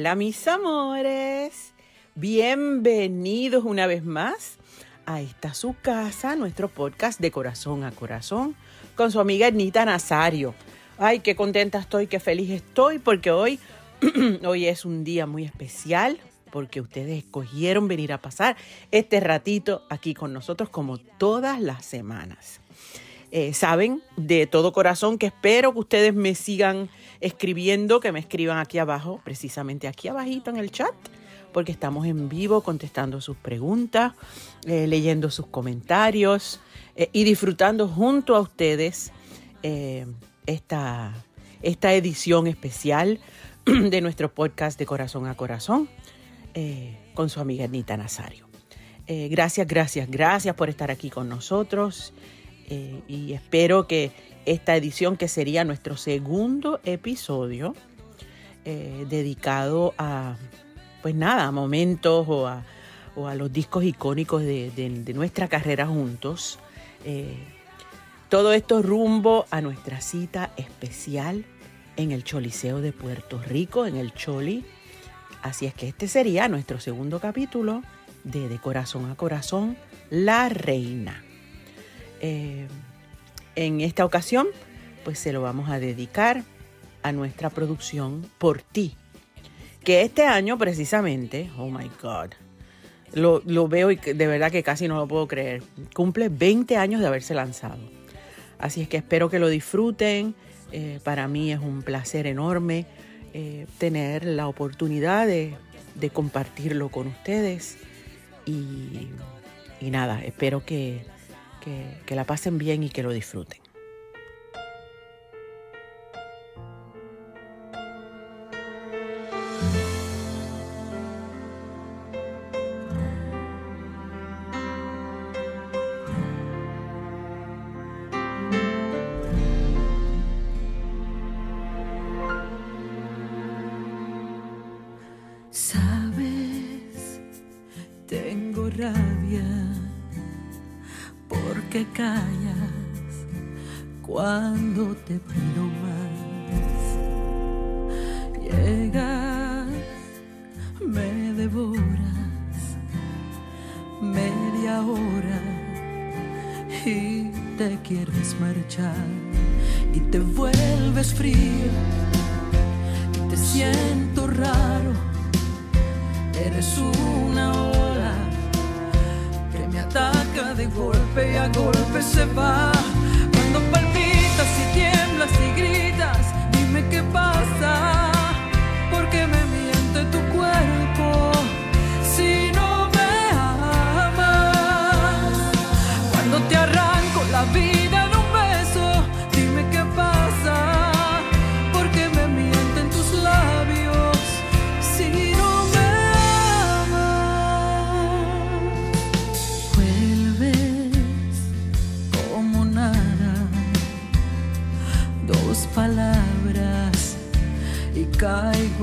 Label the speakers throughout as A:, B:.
A: Hola mis amores, bienvenidos una vez más a esta su casa, nuestro podcast de corazón a corazón, con su amiga Ernita Nazario. Ay, qué contenta estoy, qué feliz estoy, porque hoy, hoy es un día muy especial, porque ustedes escogieron venir a pasar este ratito aquí con nosotros como todas las semanas. Eh, saben de todo corazón que espero que ustedes me sigan escribiendo, que me escriban aquí abajo, precisamente aquí abajito en el chat, porque estamos en vivo contestando sus preguntas, eh, leyendo sus comentarios eh, y disfrutando junto a ustedes esta, esta edición especial de nuestro podcast de Corazón a Corazón con su amiga Anita Nazario. gracias, gracias, gracias por estar aquí con nosotros. Eh, y espero que esta edición, que sería nuestro segundo episodio, eh, dedicado a, pues nada, a momentos o a, los discos icónicos de, nuestra carrera juntos. Eh, todo esto rumbo a nuestra cita especial en el Choliseo de Puerto Rico, en el Choli. Así es que este sería nuestro segundo capítulo de De Corazón a Corazón, La Reina. Eh, en esta ocasión, pues se lo vamos a dedicar a nuestra producción Por ti, que este año precisamente, oh my God, lo, veo y de verdad que casi no lo puedo creer, cumple 20 años de haberse lanzado. Así es que espero que lo disfruten. Eh, para mí es un placer enorme eh, tener la oportunidad de, compartirlo con ustedes. y nada, espero que, que, la pasen bien y que lo disfruten.
B: Y te vuelves frío y te siento raro. Eres una ola que me ataca de golpe y a golpe se va.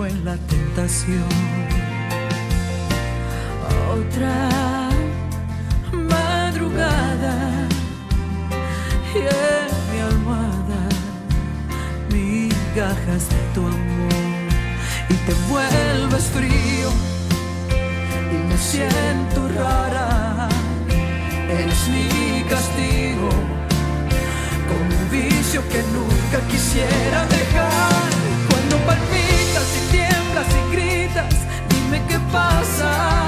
B: En la tentación. Otra madrugada y en mi almohada migajas de tu amor y te vuelves frío y me siento rara. Eres mi castigo con un vicio que nunca quisiera dejar cuando gritas, dime qué pasa.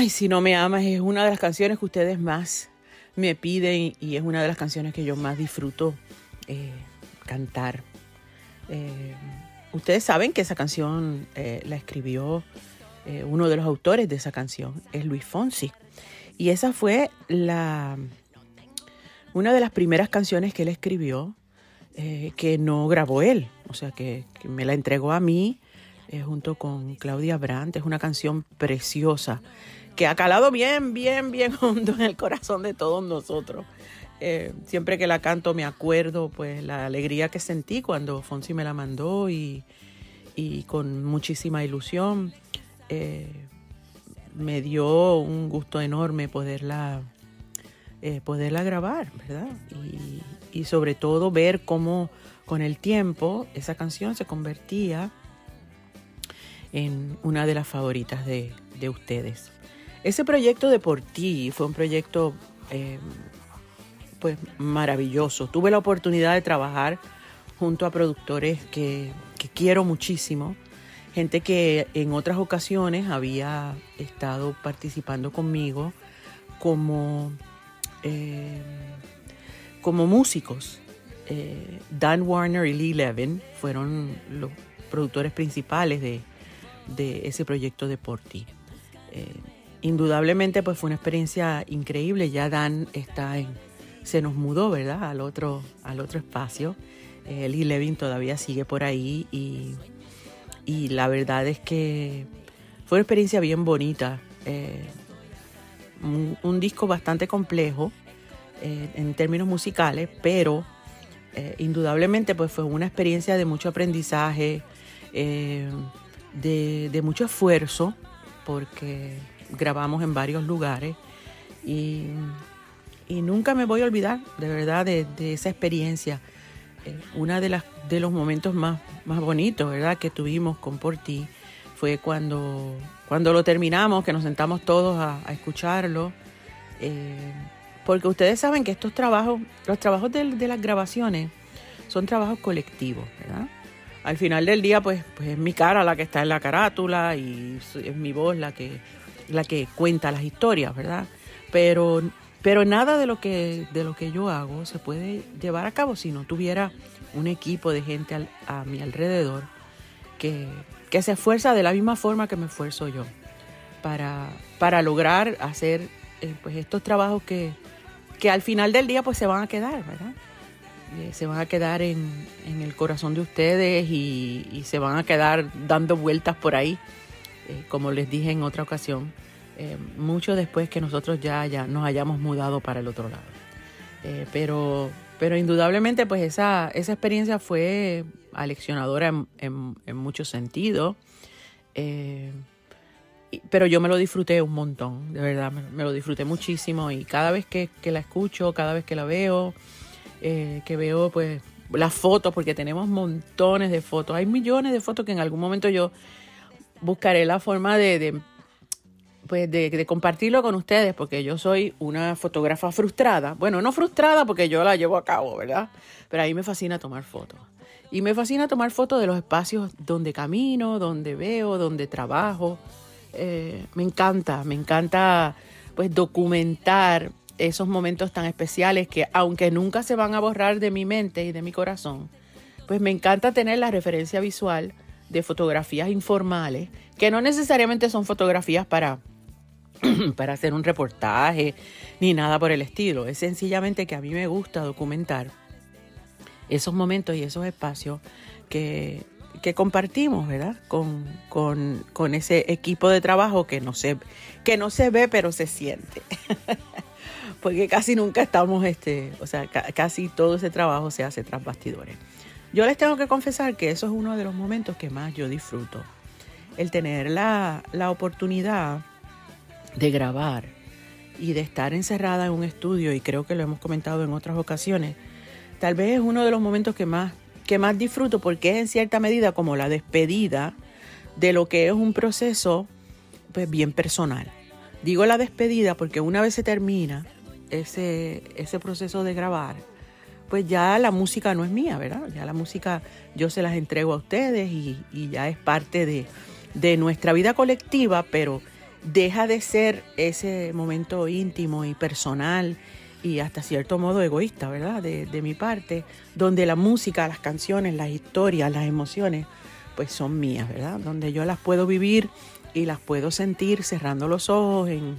A: Ay, si no me amas es una de las canciones que ustedes más me piden y es una de las canciones que yo más disfruto eh, cantar. Eh, ustedes saben que esa canción eh, la escribió uno de los autores de esa canción, es Luis Fonsi. Y esa fue la una de las primeras canciones que él escribió que no grabó él, o sea que, que me la entregó a mí junto con Claudia Brandt. Es una canción preciosa que ha calado bien, bien, bien hondo en el corazón de todos nosotros. Eh, siempre que la canto me acuerdo pues la alegría que sentí cuando Fonsi me la mandó y, con muchísima ilusión eh, me dio un gusto enorme poderla, eh, poderla grabar, ¿verdad? Y, sobre todo ver cómo con el tiempo esa canción se convertía en una de las favoritas de, de ustedes. Ese proyecto de Por Ti fue un proyecto eh, pues maravilloso. Tuve la oportunidad de trabajar junto a productores que, quiero muchísimo, gente que en otras ocasiones había estado participando conmigo como, eh, como músicos. Eh, Dan Warner y Lee Levin fueron los productores principales de, ese proyecto de Por Ti indudablemente pues fue una experiencia increíble. Ya Dan está en, se nos mudó, ¿verdad? Al otro, al otro espacio. Él y Levin todavía sigue por ahí y, la verdad es que fue una experiencia bien bonita. Eh, un, disco bastante complejo eh, en términos musicales, pero eh, indudablemente pues fue una experiencia de mucho aprendizaje, de, de mucho esfuerzo, porque grabamos en varios lugares y, nunca me voy a olvidar de verdad de, esa experiencia. Eh, una de las de los momentos más, más bonitos, ¿verdad? que tuvimos con Porti fue cuando, cuando lo terminamos, que nos sentamos todos a, escucharlo. Eh, porque ustedes saben que estos trabajos, los trabajos de, de, las grabaciones, son trabajos colectivos, ¿verdad? Al final del día, pues, pues es mi cara la que está en la carátula y es mi voz la que la que cuenta las historias, ¿verdad? Pero, pero nada de lo, que, de lo que yo hago se puede llevar a cabo si no tuviera un equipo de gente a mi alrededor que, se esfuerza de la misma forma que me esfuerzo yo para, para lograr hacer eh, pues estos trabajos que, que al final del día pues se van a quedar, ¿verdad? Eh, se van a quedar en, en, el corazón de ustedes y, se van a quedar dando vueltas por ahí eh, como les dije en otra ocasión, eh, mucho después que nosotros ya, ya nos hayamos mudado para el otro lado. Eh, pero, pero indudablemente pues esa, esa experiencia fue aleccionadora en, muchos sentidos. pero yo me lo disfruté un montón, de verdad, me, lo disfruté muchísimo y cada vez que, que, la escucho, cada vez que la veo, que veo pues las fotos, porque tenemos montones de fotos, hay millones de fotos que en algún momento yo buscaré la forma de, pues de, compartirlo con ustedes, porque yo soy una fotógrafa frustrada. Bueno, no frustrada porque yo la llevo a cabo, ¿verdad? Pero a mí me fascina tomar fotos. Y me fascina tomar fotos de los espacios donde camino, donde veo, donde trabajo. Eh, me encanta, me encanta pues documentar esos momentos tan especiales que aunque nunca se van a borrar de mi mente y de mi corazón, pues me encanta tener la referencia visual de fotografías informales, que no necesariamente son fotografías para, para hacer un reportaje ni nada por el estilo. Es sencillamente que a mí me gusta documentar esos momentos y esos espacios que, que compartimos, ¿verdad? Con, con, con, ese equipo de trabajo que no se, que no se ve, pero se siente. Porque casi nunca estamos, este, o sea, casi todo ese trabajo se hace tras bastidores. Yo les tengo que confesar que eso es uno de los momentos que más yo disfruto. El tener la, oportunidad de grabar y de estar encerrada en un estudio, y creo que lo hemos comentado en otras ocasiones, tal vez es uno de los momentos que más, que más disfruto porque es en cierta medida como la despedida de lo que es un proceso pues, bien personal. Digo la despedida porque una vez se termina ese, ese proceso de grabar, pues ya la música no es mía, ¿verdad? Ya la música yo se las entrego a ustedes y, ya es parte de, nuestra vida colectiva, pero deja de ser ese momento íntimo y personal y hasta cierto modo egoísta, ¿verdad? De, de, mi parte, donde la música, las canciones, las historias, las emociones, pues son mías, ¿verdad? Donde yo las puedo vivir y las puedo sentir cerrando los ojos en,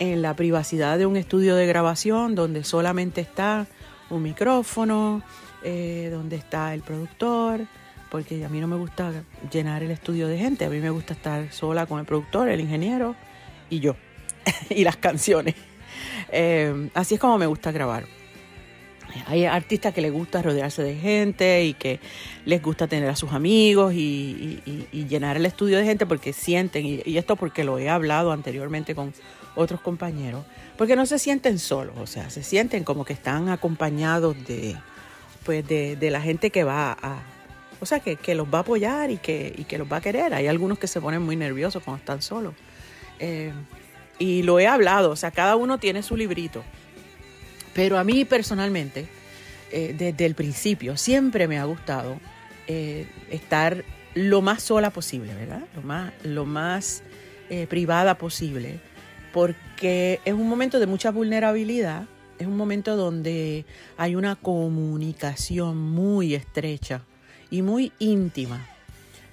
A: en la privacidad de un estudio de grabación donde solamente está un micrófono, eh, donde está el productor, porque a mí no me gusta llenar el estudio de gente, a mí me gusta estar sola con el productor, el ingeniero y yo, y las canciones. Eh, así es como me gusta grabar. Hay artistas que les gusta rodearse de gente y que les gusta tener a sus amigos y, llenar el estudio de gente porque sienten, y, esto porque lo he hablado anteriormente con otros compañeros, porque no se sienten solos, o sea, se sienten como que están acompañados de, pues de, la gente que va a, o sea, que, los va a apoyar y que, y que los va a querer. Hay algunos que se ponen muy nerviosos cuando están solos. Eh, y lo he hablado, o sea, cada uno tiene su librito. Pero a mí personalmente, eh, desde el principio, siempre me ha gustado eh, estar lo más sola posible, ¿verdad? Lo más, lo más privada posible, porque es un momento de mucha vulnerabilidad es un momento donde hay una comunicación muy estrecha y muy íntima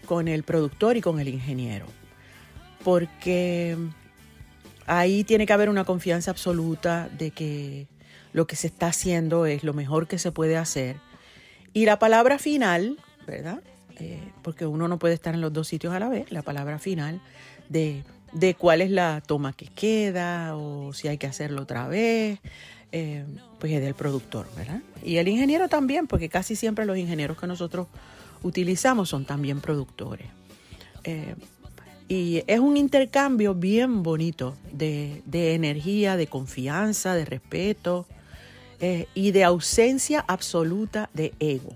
A: con el productor y con el ingeniero. Porque ahí tiene que haber una confianza absoluta de que lo que se está haciendo es lo mejor que se puede hacer. Y la palabra final, ¿verdad? Eh, porque uno no puede estar en los dos sitios a la vez, la palabra final de, de cuál es la toma que queda o si hay que hacerlo otra vez, eh, pues es del productor, ¿verdad? Y el ingeniero también, porque casi siempre los ingenieros que nosotros utilizamos son también productores. Eh, y es un intercambio bien bonito de, energía, de confianza, de respeto eh, y de ausencia absoluta de ego.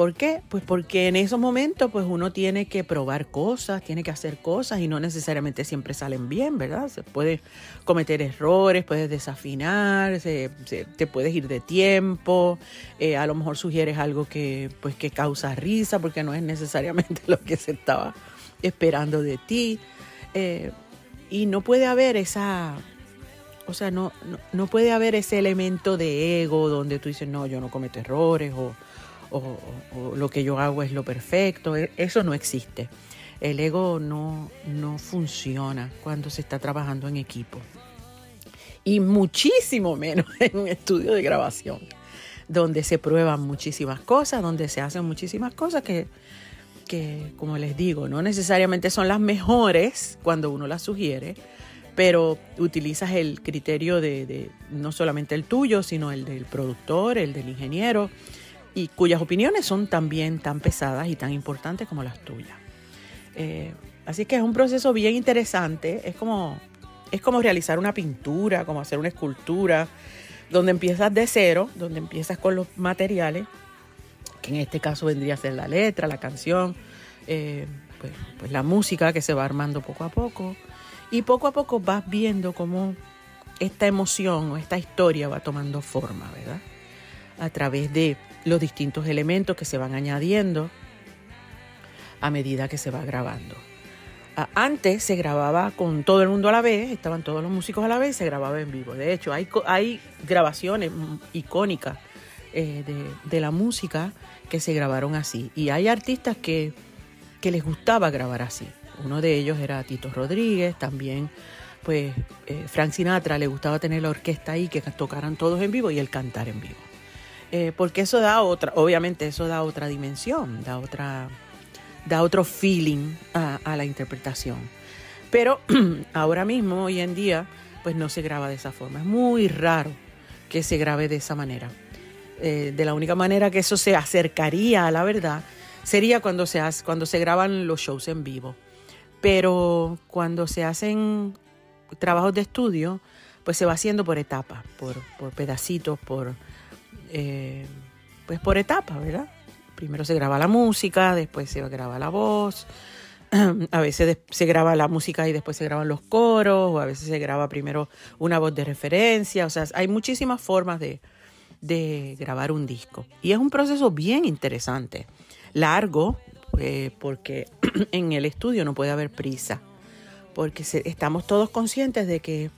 A: ¿Por qué? Pues porque en esos momentos pues uno tiene que probar cosas, tiene que hacer cosas y no necesariamente siempre salen bien, ¿verdad? Se puede cometer errores, puedes desafinar, te puedes ir de tiempo, eh, a lo mejor sugieres algo que pues que causa risa porque no es necesariamente lo que se estaba esperando de ti. Eh, y no puede haber esa, o sea, no, no, no puede haber ese elemento de ego donde tú dices, no, yo no cometo errores o o, lo que yo hago es lo perfecto. E, eso no existe. El ego no, no funciona cuando se está trabajando en equipo. Y muchísimo menos en un estudio de grabación, donde se prueban muchísimas cosas, donde se hacen muchísimas cosas que, que, como les digo, no necesariamente son las mejores cuando uno las sugiere, pero utilizas el criterio de, de, no solamente el tuyo, sino el del productor, el del ingeniero, y cuyas opiniones son también tan pesadas y tan importantes como las tuyas. Eh, así que es un proceso bien interesante, es como, es como realizar una pintura, como hacer una escultura, donde empiezas de cero, donde empiezas con los materiales, que en este caso vendría a ser la letra, la canción, eh, pues, pues la música que se va armando poco a poco, y poco a poco vas viendo cómo esta emoción o esta historia va tomando forma, ¿verdad? A través de los distintos elementos que se van añadiendo a medida que se va grabando. Antes se grababa con todo el mundo a la vez, estaban todos los músicos a la vez, se grababa en vivo. De hecho, hay, hay grabaciones icónicas eh, de, la música que se grabaron así. Y hay artistas que, les gustaba grabar así. Uno de ellos era Tito Rodríguez, también pues eh, Frank Sinatra le gustaba tener la orquesta ahí, que tocaran todos en vivo y el cantar en vivo. Eh, porque eso da otra, obviamente eso da otra dimensión, da otra, da otro feeling a, la interpretación. Pero ahora mismo, hoy en día, pues no se graba de esa forma. Es muy raro que se grabe de esa manera. Eh, de la única manera que eso se acercaría a la verdad sería cuando se, hace, cuando se graban los shows en vivo. Pero cuando se hacen trabajos de estudio, pues se va haciendo por etapas, por, por pedacitos, por, eh, pues por etapas, ¿verdad? Primero se graba la música, después se graba la voz, a veces se graba la música y después se graban los coros, o a veces se graba primero una voz de referencia, o sea, hay muchísimas formas de, de grabar un disco. Y es un proceso bien interesante, largo, eh, porque en el estudio no puede haber prisa, porque estamos todos conscientes de que,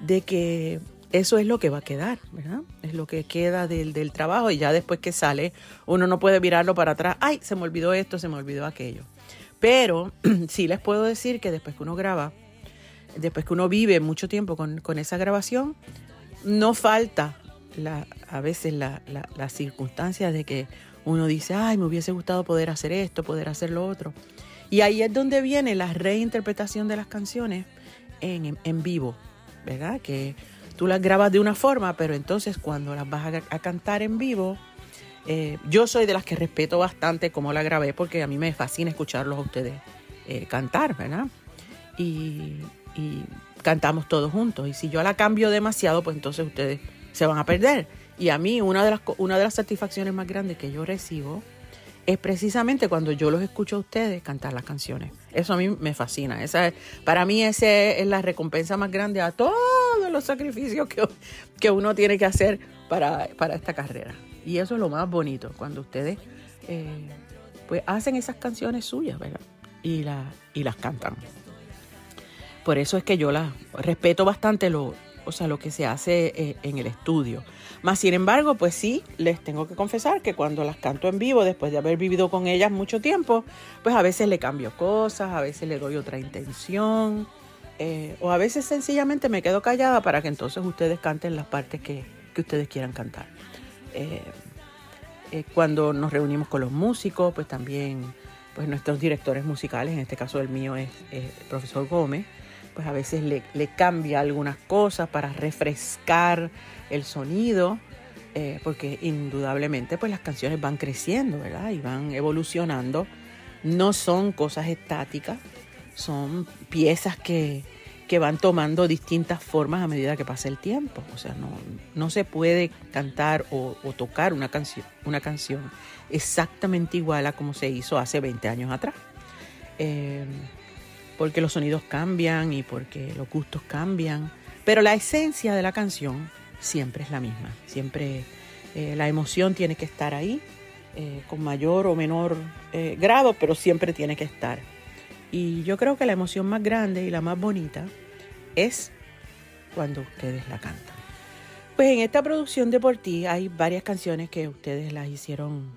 A: de que eso es lo que va a quedar, ¿verdad? Es lo que queda del, del, trabajo y ya después que sale uno no puede mirarlo para atrás, ay, se me olvidó esto, se me olvidó aquello. Pero sí les puedo decir que después que uno graba, después que uno vive mucho tiempo con, con esa grabación, no falta la, a veces la, la, la circunstancia de que uno dice, ay, me hubiese gustado poder hacer esto, poder hacer lo otro. Y ahí es donde viene la reinterpretación de las canciones en, en vivo, ¿verdad? Que tú las grabas de una forma, pero entonces cuando las vas a, cantar en vivo, eh, yo soy de las que respeto bastante cómo la grabé porque a mí me fascina escucharlos a ustedes eh, cantar, ¿verdad? Y, cantamos todos juntos. Y si yo la cambio demasiado, pues entonces ustedes se van a perder. Y a mí una de las, una de las satisfacciones más grandes que yo recibo es precisamente cuando yo los escucho a ustedes cantar las canciones. Eso a mí me fascina. Esa para mí esa es la recompensa más grande a todos los sacrificios que, que uno tiene que hacer para, esta carrera. Y eso es lo más bonito, cuando ustedes eh, pues hacen esas canciones suyas, ¿verdad? Y, la, y las cantan. Por eso es que yo las respeto bastante lo, o sea, lo que se hace eh, en el estudio. Más sin embargo, pues sí, les tengo que confesar que cuando las canto en vivo, después de haber vivido con ellas mucho tiempo, pues a veces le cambio cosas, a veces le doy otra intención, eh, o a veces sencillamente me quedo callada para que entonces ustedes canten las partes que, ustedes quieran cantar. Eh, eh, cuando nos reunimos con los músicos, pues también pues nuestros directores musicales, en este caso el mío es el profesor Gómez, pues a veces le, le, cambia algunas cosas para refrescar el sonido, porque indudablemente pues las canciones van creciendo, ¿verdad? Y van evolucionando. No son cosas estáticas, son piezas que, que van tomando distintas formas a medida que pasa el tiempo. O sea, no, no se puede cantar o, tocar una canción, una canción exactamente igual a como se hizo hace 20 años atrás. Eh, porque los sonidos cambian y porque los gustos cambian. Pero la esencia de la canción siempre es la misma. Siempre eh, la emoción tiene que estar ahí, eh, con mayor o menor eh, grado, pero siempre tiene que estar. Y yo creo que la emoción más grande y la más bonita es cuando ustedes la cantan. Pues en esta producción de Por Ti hay varias canciones que ustedes las hicieron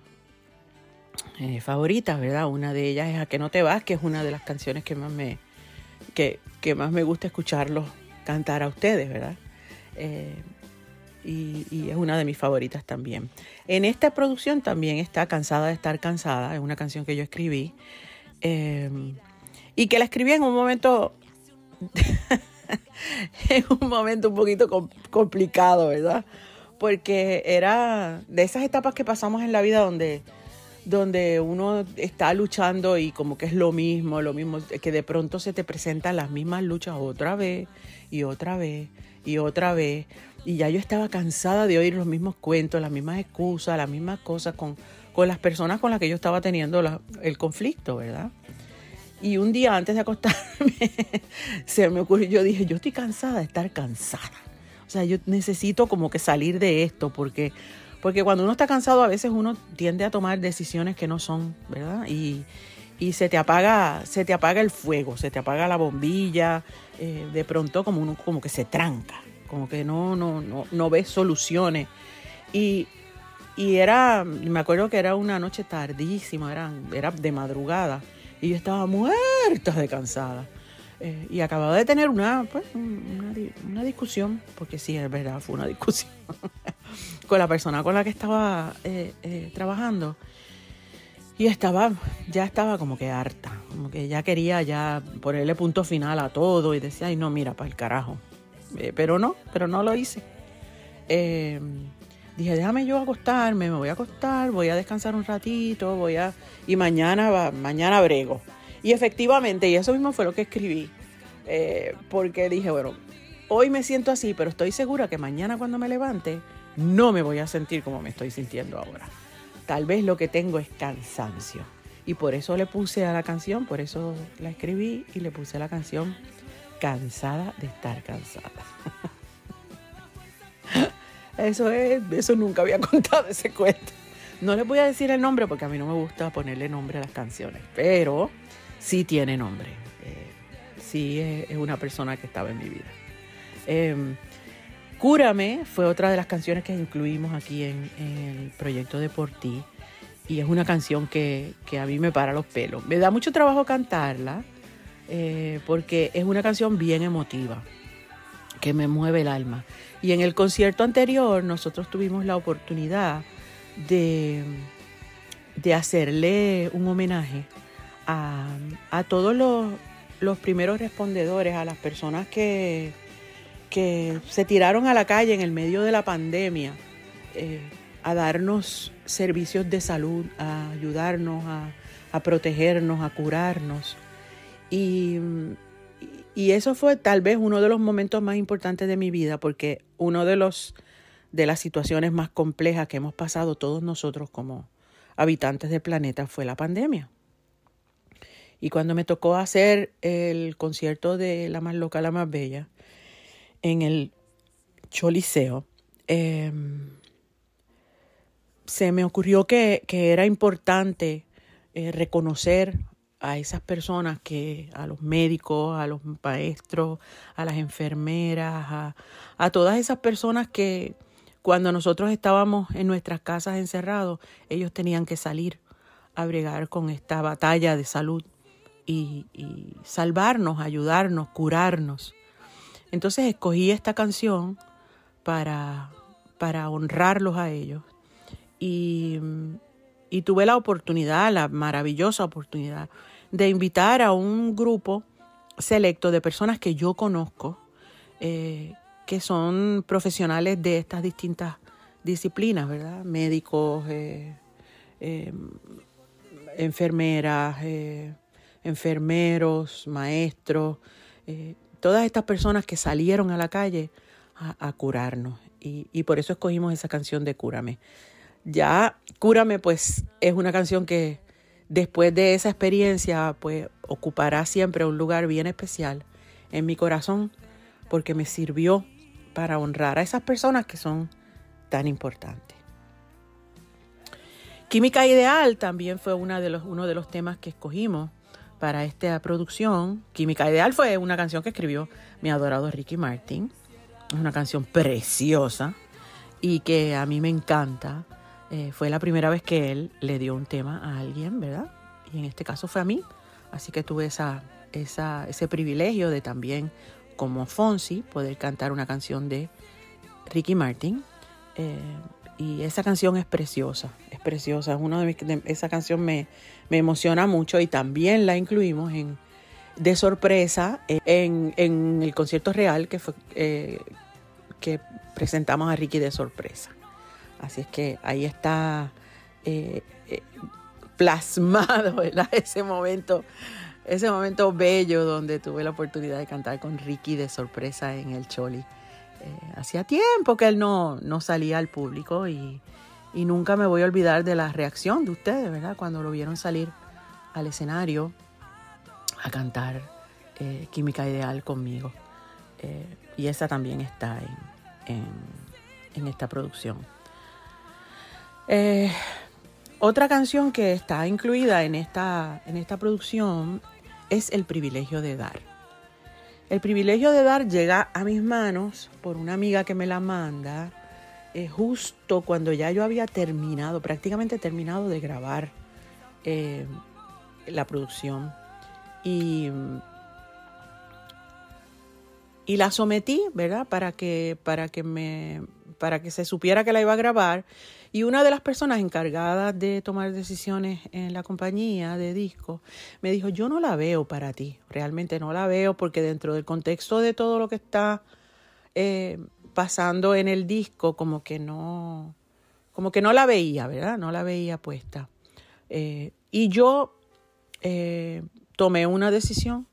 A: favoritas, ¿verdad? Una de ellas es A que no te vas, que es una de las canciones que más me, que, que más me gusta escucharlos cantar a ustedes, ¿verdad? y, es una de mis favoritas también. En esta producción también está Cansada de estar cansada, es una canción que yo escribí em, y que la escribí en un momento, en un momento un poquito complicado, ¿verdad? Porque era de esas etapas que pasamos en la vida donde donde uno está luchando y como que es lo mismo, lo mismo, que de pronto se te presentan las mismas luchas otra vez y otra vez y otra vez. Y ya yo estaba cansada de oír los mismos cuentos, las mismas excusas, las mismas cosas con, con las personas con las que yo estaba teniendo el conflicto, ¿verdad? Y un día antes de acostarme, se me ocurrió, yo dije, yo estoy cansada de estar cansada. O sea, yo necesito como que salir de esto, porque, porque cuando uno está cansado a veces uno tiende a tomar decisiones que no son, ¿verdad? Y, y se te apaga, se te apaga el fuego, se te apaga la bombilla, eh, de pronto como uno como que se tranca como que no, no, no, no ves soluciones. Y, y era, me acuerdo que era una noche tardísima, era, era de madrugada, y yo estaba muerta de cansada. Eh, y acababa de tener una, pues, una, discusión, porque sí, es verdad, fue una discusión con la persona con la que estaba eh, eh, trabajando. Y estaba, ya estaba como que harta, como que ya quería ya ponerle punto final a todo y decía, ay no, mira, para el carajo, pero no, pero no lo hice. Dije, déjame yo acostarme, me voy a acostar, voy a descansar un ratito, voy a... Y mañana, mañana brego. Y efectivamente, y eso mismo fue lo que escribí, eh, porque dije, bueno, hoy me siento así, pero estoy segura que mañana cuando me levante no me voy a sentir como me estoy sintiendo ahora. Tal vez lo que tengo es cansancio. Y por eso le puse a la canción, por eso la escribí y le puse a la canción cansada de estar cansada. Eso es, eso nunca había contado ese cuento. No les voy a decir el nombre porque a mí no me gusta ponerle nombre a las canciones, pero sí tiene nombre. Eh, sí es, una persona que estaba en mi vida. Em, Cúrame fue otra de las canciones que incluimos aquí en, el proyecto de Por Ti. Y es una canción que, a mí me para los pelos. Me da mucho trabajo cantarla eh, porque es una canción bien emotiva, que me mueve el alma. Y en el concierto anterior nosotros tuvimos la oportunidad de, de hacerle un homenaje a, todos los, los primeros respondedores, a las personas que, que se tiraron a la calle en el medio de la pandemia eh, a darnos servicios de salud, a ayudarnos, a, protegernos, a curarnos. Y, y, eso fue tal vez uno de los momentos más importantes de mi vida, porque uno de los de las situaciones más complejas que hemos pasado todos nosotros como habitantes del planeta fue la pandemia. Y cuando me tocó hacer el concierto de La más loca, la más bella, en el Choliseo, em, se me ocurrió que, era importante eh, reconocer a esas personas que, a los médicos, a los maestros, a las enfermeras, a, todas esas personas que cuando nosotros estábamos en nuestras casas encerrados, ellos tenían que salir a bregar con esta batalla de salud y, y salvarnos, ayudarnos, curarnos. Entonces escogí esta canción para, para honrarlos a ellos y, y, tuve la oportunidad, la maravillosa oportunidad de invitar a un grupo selecto de personas que yo conozco, eh, que son profesionales de estas distintas disciplinas, ¿verdad? Médicos, eh, eh, enfermeras, enfermeros, maestros, todas estas personas que salieron a la calle a, curarnos. Y, por eso escogimos esa canción de Cúrame. Ya Cúrame pues es una canción que después de esa experiencia pues ocupará siempre un lugar bien especial en mi corazón porque me sirvió para honrar a esas personas que son tan importantes. Química Ideal también fue uno de los temas que escogimos para esta producción. Química Ideal fue una canción que escribió mi adorado Ricky Martin. Es una canción preciosa y que a mí me encanta. Eh, fue la primera vez que él le dio un tema a alguien, ¿verdad? Y en este caso fue a mí. Así que tuve ese privilegio de también, como Fonsi, poder cantar una canción de Ricky Martin. Eh, y esa canción es preciosa, es preciosa. Uno de, esa canción me, me, emociona mucho y también la incluimos en de sorpresa en, en el concierto real que fue eh, que presentamos a Ricky de sorpresa. Así es que ahí está eh, eh, plasmado ese momento, ese momento bello donde tuve la oportunidad de cantar con Ricky de sorpresa en el Choli. Eh, hacía tiempo que él no, no salía al público y, nunca me voy a olvidar de la reacción de ustedes, ¿verdad? Cuando lo vieron salir al escenario a cantar Química Ideal conmigo. Y esa también está en, en, esta producción. Otra canción que está incluida en esta, en esta producción es El privilegio de dar. El privilegio de dar llega a mis manos por una amiga que me la manda eh, justo cuando ya yo había terminado, prácticamente terminado de grabar eh, la producción. Y, y la sometí, ¿verdad? Para que, para que me para que se supiera que la iba a grabar. Y una de las personas encargadas de tomar decisiones en la compañía de disco me dijo, yo no la veo para ti, realmente no la veo porque dentro del contexto de todo lo que está eh, pasando en el disco, como que no, como que no la veía, ¿verdad? No la veía puesta. Eh, y yo eh, tomé una decisión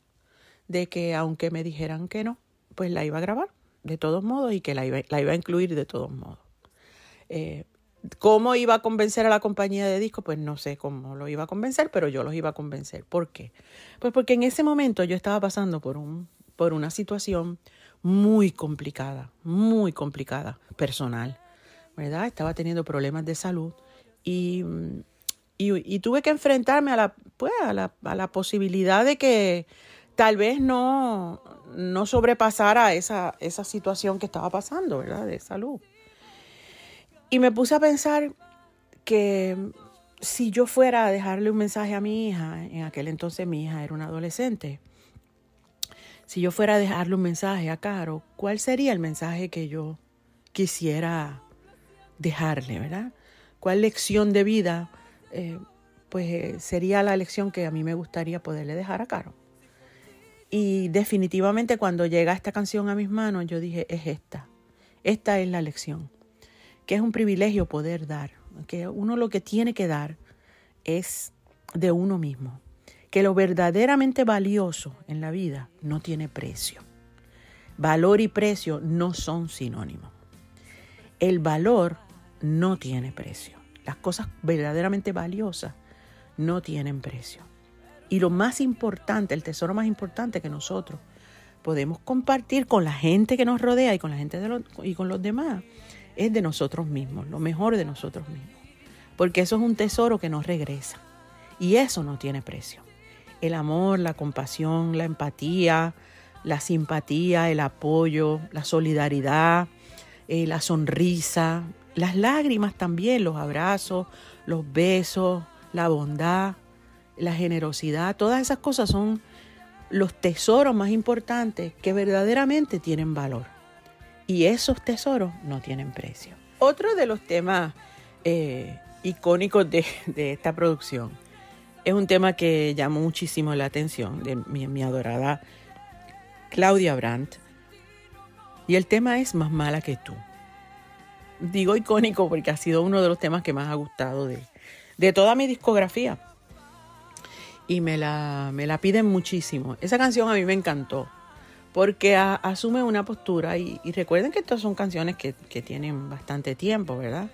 A: de que aunque me dijeran que no, pues la iba a grabar de todos modos y que la iba, la iba a incluir de todos modos. Eh, ¿Cómo iba a convencer a la compañía de discos? Pues no sé cómo lo iba a convencer, pero yo los iba a convencer. ¿Por qué? Pues porque en ese momento yo estaba pasando por, un, por una situación muy complicada, muy complicada, personal, ¿verdad? Estaba teniendo problemas de salud y, y, tuve que enfrentarme a la, pues, a la, a la posibilidad de que tal vez no, no sobrepasara esa, esa situación que estaba pasando, ¿verdad? De salud. Y me puse a pensar que si yo fuera a dejarle un mensaje a mi hija, en aquel entonces mi hija era una adolescente, si yo fuera a dejarle un mensaje a Caro, ¿cuál sería el mensaje que yo quisiera dejarle, verdad? ¿Cuál lección de vida, eh, pues eh, sería la lección que a mí me gustaría poderle dejar a Caro? Y definitivamente cuando llega esta canción a mis manos, yo dije, es esta, esta es la lección, que es un privilegio poder dar, que uno lo que tiene que dar es de uno mismo, que lo verdaderamente valioso en la vida no tiene precio. Valor y precio no son sinónimos. El valor no tiene precio. Las cosas verdaderamente valiosas no tienen precio. Y lo más importante, el tesoro más importante que nosotros podemos compartir con la gente que nos rodea y con la gente de y con los demás es de nosotros mismos, lo mejor de nosotros mismos. Porque eso es un tesoro que nos regresa. Y eso no tiene precio. El amor, la compasión, la empatía, la simpatía, el apoyo, la solidaridad, eh, la sonrisa, las lágrimas también, los abrazos, los besos, la bondad, la generosidad, todas esas cosas son los tesoros más importantes que verdaderamente tienen valor. Y esos tesoros no tienen precio. Otro de los temas eh, icónicos de, esta producción es un tema que llamó muchísimo la atención de mi, adorada Claudia Brandt. Y el tema es Más mala que tú. Digo icónico porque ha sido uno de los temas que más ha gustado de, de toda mi discografía y me la, me la piden muchísimo. Esa canción a mí me encantó porque asume una postura y, recuerden que estas son canciones que, tienen bastante tiempo, ¿verdad?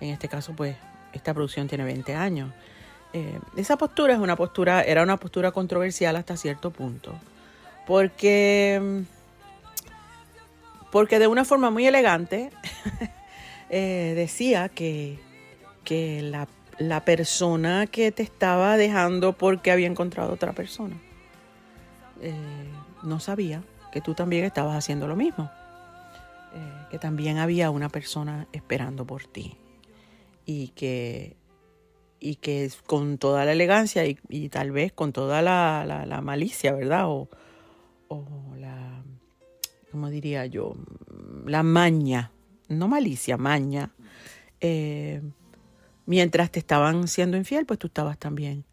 A: En este caso, pues, esta producción tiene 20 años. Eh, esa postura es una postura, era una postura controversial hasta cierto punto, porque, porque de una forma muy elegante eh, decía que, que la la persona que te estaba dejando porque había encontrado otra persona. Eh, no sabía que tú también estabas haciendo lo mismo. Eh, que también había una persona esperando por ti. Y que, y que con toda la elegancia y, tal vez con toda la, malicia, ¿verdad? O, o la, ¿cómo diría yo? La maña, no malicia, maña. Eh, mientras te estaban siendo infiel, pues tú estabas también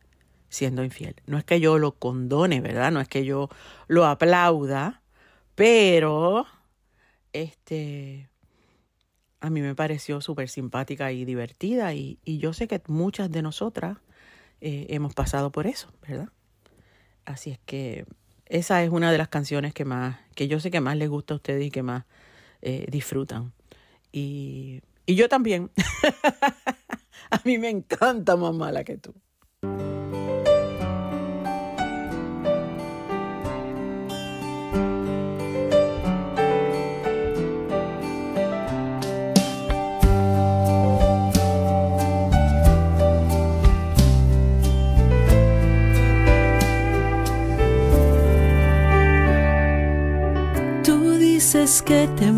A: siendo infiel. No es que yo lo condone, ¿verdad? No es que yo lo aplauda, pero este a mí me pareció súper simpática y divertida y, yo sé que muchas de nosotras eh, hemos pasado por eso, ¿verdad? Así es que esa es una de las canciones que más, que yo sé que más les gusta a ustedes y que más eh, disfrutan. Y, y yo también. A mí me encanta más mala que tú.
B: Tú dices que te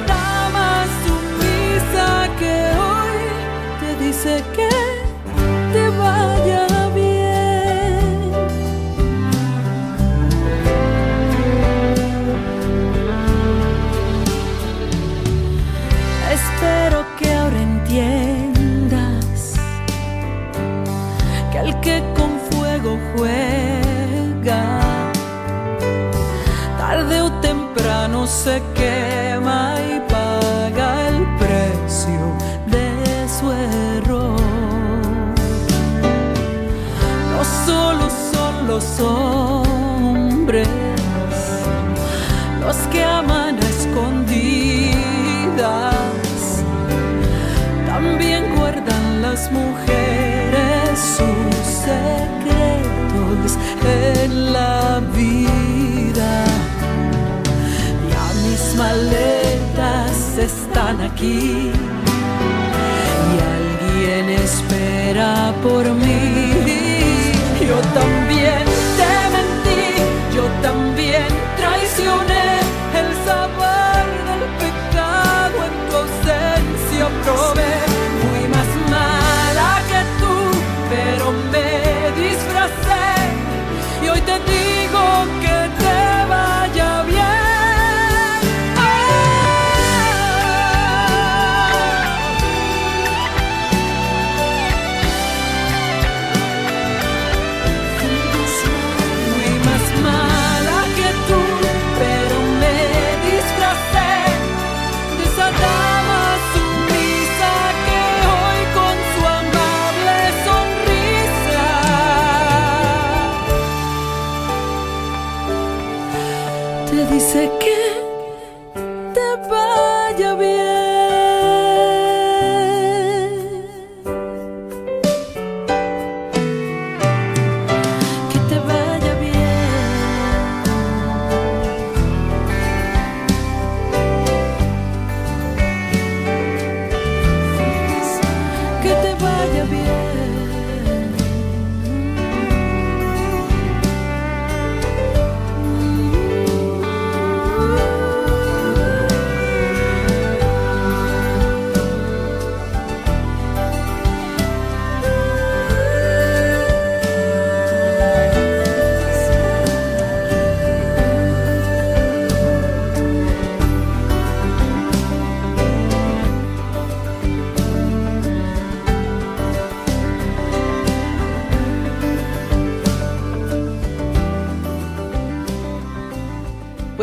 B: dama sumisa que hoy dice que te vaya bien. Espero que ahora entiendas que al que con fuego juega, tarde o temprano se quema los hombres los que aman a escondidas, también guardan las mujeres sus secretos en la vida. Ya mis maletas están aquí y alguien espera por mí. Y hoy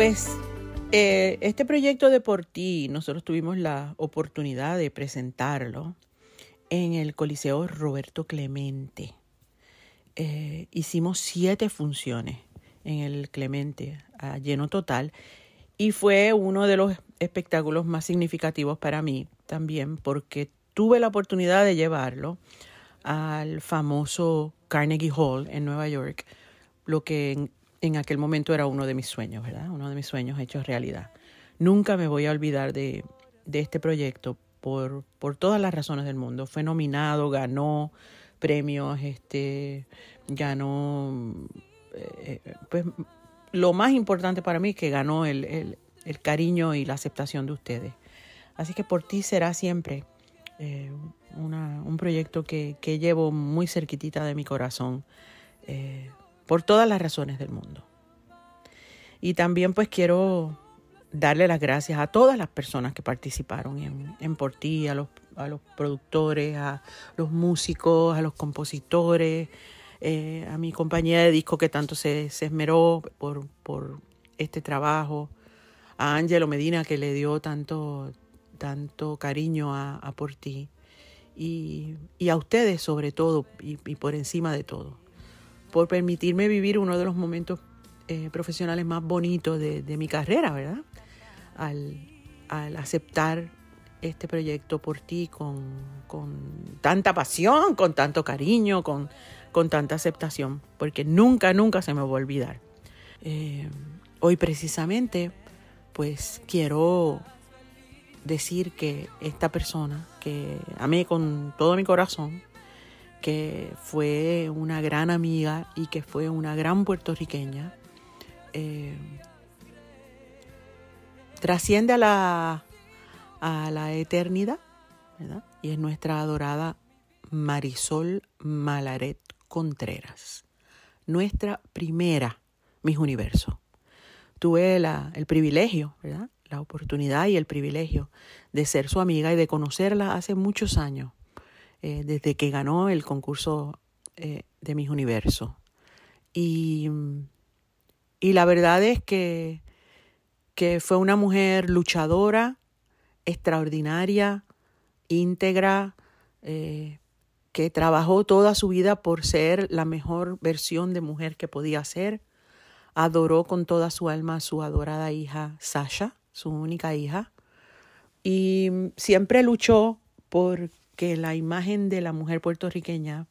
A: Pues eh, este proyecto de Por Ti, nosotros tuvimos la oportunidad de presentarlo en el Coliseo Roberto Clemente. Eh, hicimos siete funciones en el Clemente a lleno total y fue uno de los espectáculos más significativos para mí también porque tuve la oportunidad de llevarlo al famoso Carnegie Hall en Nueva York, lo que en aquel momento era uno de mis sueños, ¿verdad? Uno de mis sueños hechos realidad. Nunca me voy a olvidar de, de este proyecto por, por todas las razones del mundo. Fue nominado, ganó premios, este, ganó, eh, pues lo más importante para mí que ganó el, el, el, cariño y la aceptación de ustedes. Así que por ti será siempre eh, una, un proyecto que, que, llevo muy cerquitita de mi corazón eh, por todas las razones del mundo. Y también pues quiero darle las gracias a todas las personas que participaron en, en Por Ti, a los, a los productores, a los músicos, a los compositores, eh, a mi compañía de disco que tanto se, esmeró por, por, este trabajo, a Ángelo Medina que le dio tanto, tanto cariño a, a Por Ti y, a ustedes sobre todo y, por encima de todo, por permitirme vivir uno de los momentos eh, profesionales más bonitos de, mi carrera, ¿verdad? Al, al aceptar este proyecto por ti con, con, tanta pasión, con tanto cariño, con, con, tanta aceptación, porque nunca, nunca se me va a olvidar. Eh, hoy precisamente, pues quiero decir que esta persona que amé con todo mi corazón, que fue una gran amiga y que fue una gran puertorriqueña, eh, trasciende a la, a la eternidad. Y es nuestra adorada Marisol Malaret Contreras, nuestra primera Miss Universo. Tuve el privilegio, ¿verdad? La oportunidad y el privilegio de ser su amiga y de conocerla hace muchos años, eh, desde que ganó el concurso eh, de Miss Universo. Y, y la verdad es que, que fue una mujer luchadora, extraordinaria, íntegra, eh, que trabajó toda su vida por ser la mejor versión de mujer que podía ser. Adoró con toda su alma a su adorada hija Sasha, su única hija, y siempre luchó por que la imagen de la mujer puertorriqueña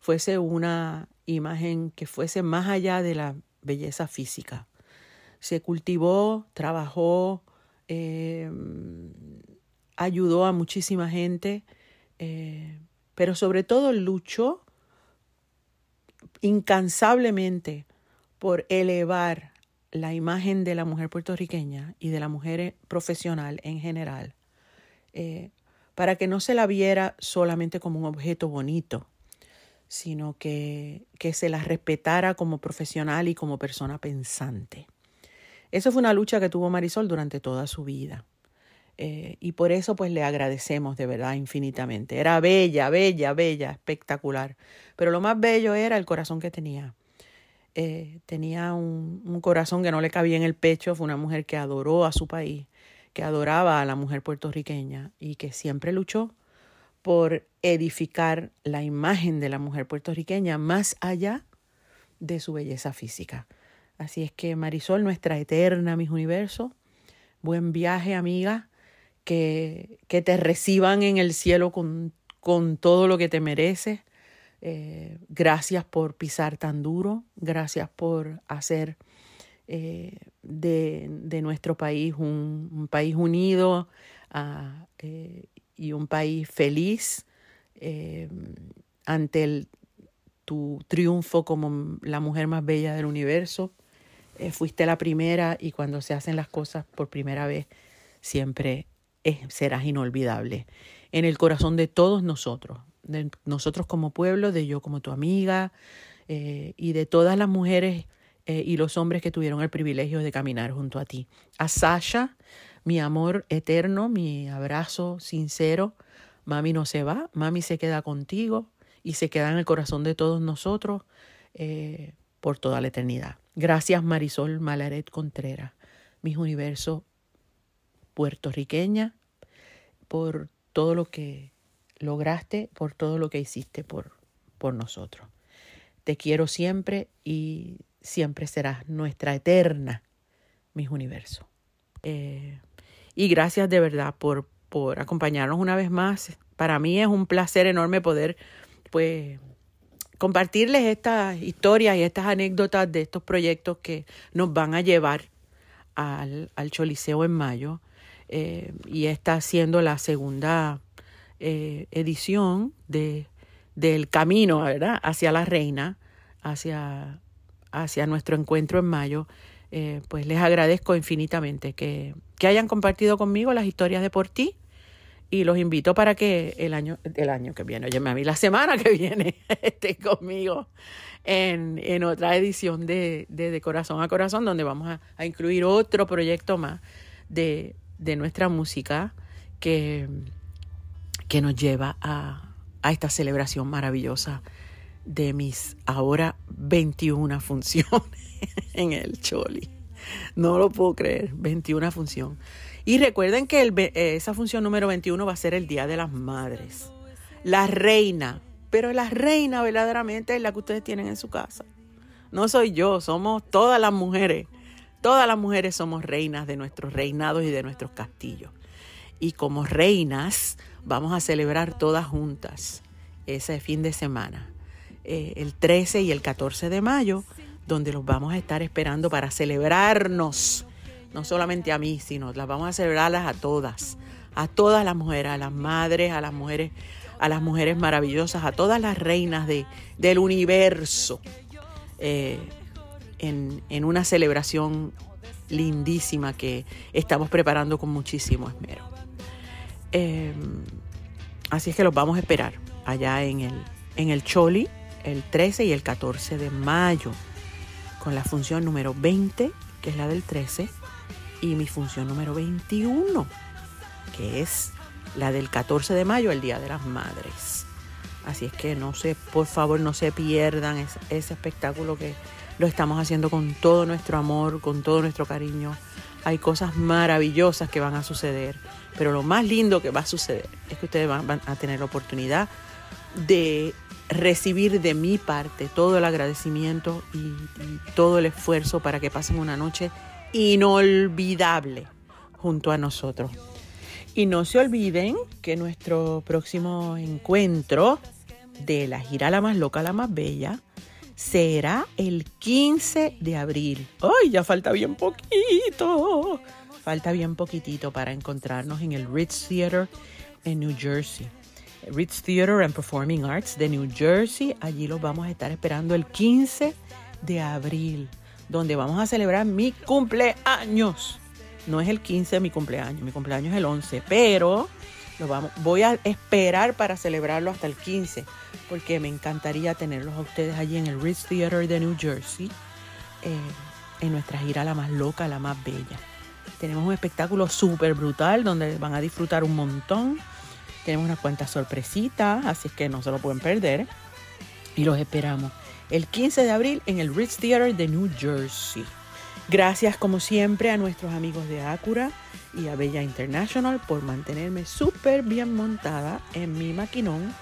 A: fuese una imagen que fuese más allá de la belleza física. Se cultivó, trabajó, eh, ayudó a muchísima gente, eh, pero sobre todo luchó incansablemente por elevar la imagen de la mujer puertorriqueña y de la mujer profesional en general, eh, para que no se la viera solamente como un objeto bonito, sino que, que se la respetara como profesional y como persona pensante. Esa fue una lucha que tuvo Marisol durante toda su vida. Eh, y por eso pues le agradecemos de verdad infinitamente. Era bella, bella, bella, espectacular. Pero lo más bello era el corazón que tenía. Eh, tenía un, un, corazón que no le cabía en el pecho. Fue una mujer que adoró a su país, que adoraba a la mujer puertorriqueña y que siempre luchó por edificar la imagen de la mujer puertorriqueña más allá de su belleza física. Así es que Marisol, nuestra eterna mis universo, buen viaje amiga que, que te reciban en el cielo con, con todo lo que te mereces. Eh, gracias por pisar tan duro, gracias por hacer eh, de, de, nuestro país un, país unido uh, eh, y un país feliz eh, ante el, tu triunfo como la mujer más bella del universo. Fuiste la primera y cuando se hacen las cosas por primera vez siempre serás inolvidable en el corazón de todos nosotros, de nosotros como pueblo, de yo como tu amiga y de todas las mujeres eh, y los hombres que tuvieron el privilegio de caminar junto a ti. A Sasha, mi amor eterno, mi abrazo sincero. Mami no se va, mami se queda contigo y se queda en el corazón de todos nosotros eh, por toda la eternidad. Gracias Marisol Malaret Contreras, mis universo puertorriqueña, por todo lo que lograste, por todo lo que hiciste por, por nosotros. Te quiero siempre y siempre serás nuestra eterna, mis universos. Eh, y gracias de verdad por, por acompañarnos una vez más. Para mí es un placer enorme poder, pues, compartirles estas historias y estas anécdotas de estos proyectos que nos van a llevar al, al Choliseo en mayo. Eh, y está siendo la segunda eh, edición de, del camino ¿verdad? hacia la reina, hacia, hacia nuestro encuentro en mayo. Eh, pues les agradezco infinitamente que, que, hayan compartido conmigo las historias de por ti y los invito para que el año, el año que viene, oye, a mí la semana que viene esté conmigo en, en otra edición de, de, Corazón a Corazón, donde vamos a, a incluir otro proyecto más de, de nuestra música que, que nos lleva a, a esta celebración maravillosa de mis ahora 21 funciones en el Choli. No lo puedo creer, 21 función. Y recuerden que el, esa función número 21 va a ser el Día de las Madres. La reina, pero la reina verdaderamente es la que ustedes tienen en su casa. No soy yo, somos todas las mujeres Todas las mujeres somos reinas de nuestros reinados y de nuestros castillos. Y como reinas vamos a celebrar todas juntas ese fin de semana, eh, el 13 y el 14 de mayo, donde los vamos a estar esperando para celebrarnos, no solamente a mí, sino las vamos a celebrarlas a todas, a todas las mujeres, a las madres, a las mujeres, a las mujeres maravillosas, a todas las reinas de, del universo. Eh, en, en una celebración lindísima que estamos preparando con muchísimo esmero. Eh, así es que los vamos a esperar. allá en el, en el Choli el 13 y el 14 de mayo con la función número 20, que es la del 13, y mi función número 21, que es la del 14 de mayo, el Día de las Madres. Así es que no se, por favor, no se pierdan ese, espectáculo que lo estamos haciendo con todo nuestro amor, con todo nuestro cariño. Hay cosas maravillosas que van a suceder, pero lo más lindo que va a suceder es que ustedes van a tener la oportunidad de recibir de mi parte todo el agradecimiento y, todo el esfuerzo para que pasen una noche inolvidable junto a nosotros. Y no se olviden que nuestro próximo encuentro de la gira La Más Loca, La Más Bella será el 15 de abril. ¡Ay, ya falta bien poquito! Falta bien poquitito para encontrarnos en el Ritz Theater en New Jersey. Ritz Theater and Performing Arts de New Jersey. Allí los vamos a estar esperando el 15 de abril, donde vamos a celebrar mi cumpleaños. No es el 15 de mi cumpleaños, mi cumpleaños es el 11, pero lo vamos, voy a esperar para celebrarlo hasta el 15, porque me encantaría tenerlos a ustedes allí en el Ritz Theater de New Jersey, eh, en nuestra gira la más loca, la más bella. Tenemos un espectáculo súper brutal donde van a disfrutar un montón. Tenemos unas cuantas sorpresitas, así que no se lo pueden perder. Y los esperamos el 15 de abril en el Ritz Theater de New Jersey. Gracias como siempre a nuestros amigos de Acura y a Bella International por mantenerme súper bien montada en mi maquinón.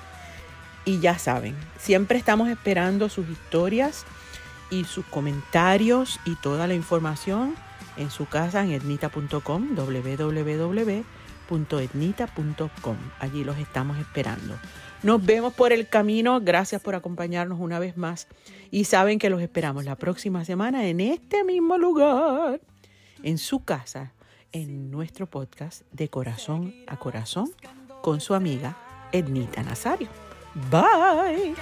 A: Y ya saben, siempre estamos esperando sus historias y sus comentarios y toda la información en su casa en etnita.com, www.etnita.com. Allí los estamos esperando. Nos vemos por el camino. Gracias por acompañarnos una vez más. Y saben que los esperamos la próxima semana en este mismo lugar, en su casa, en nuestro podcast de corazón a corazón con su amiga Ednita Nazario. Bye.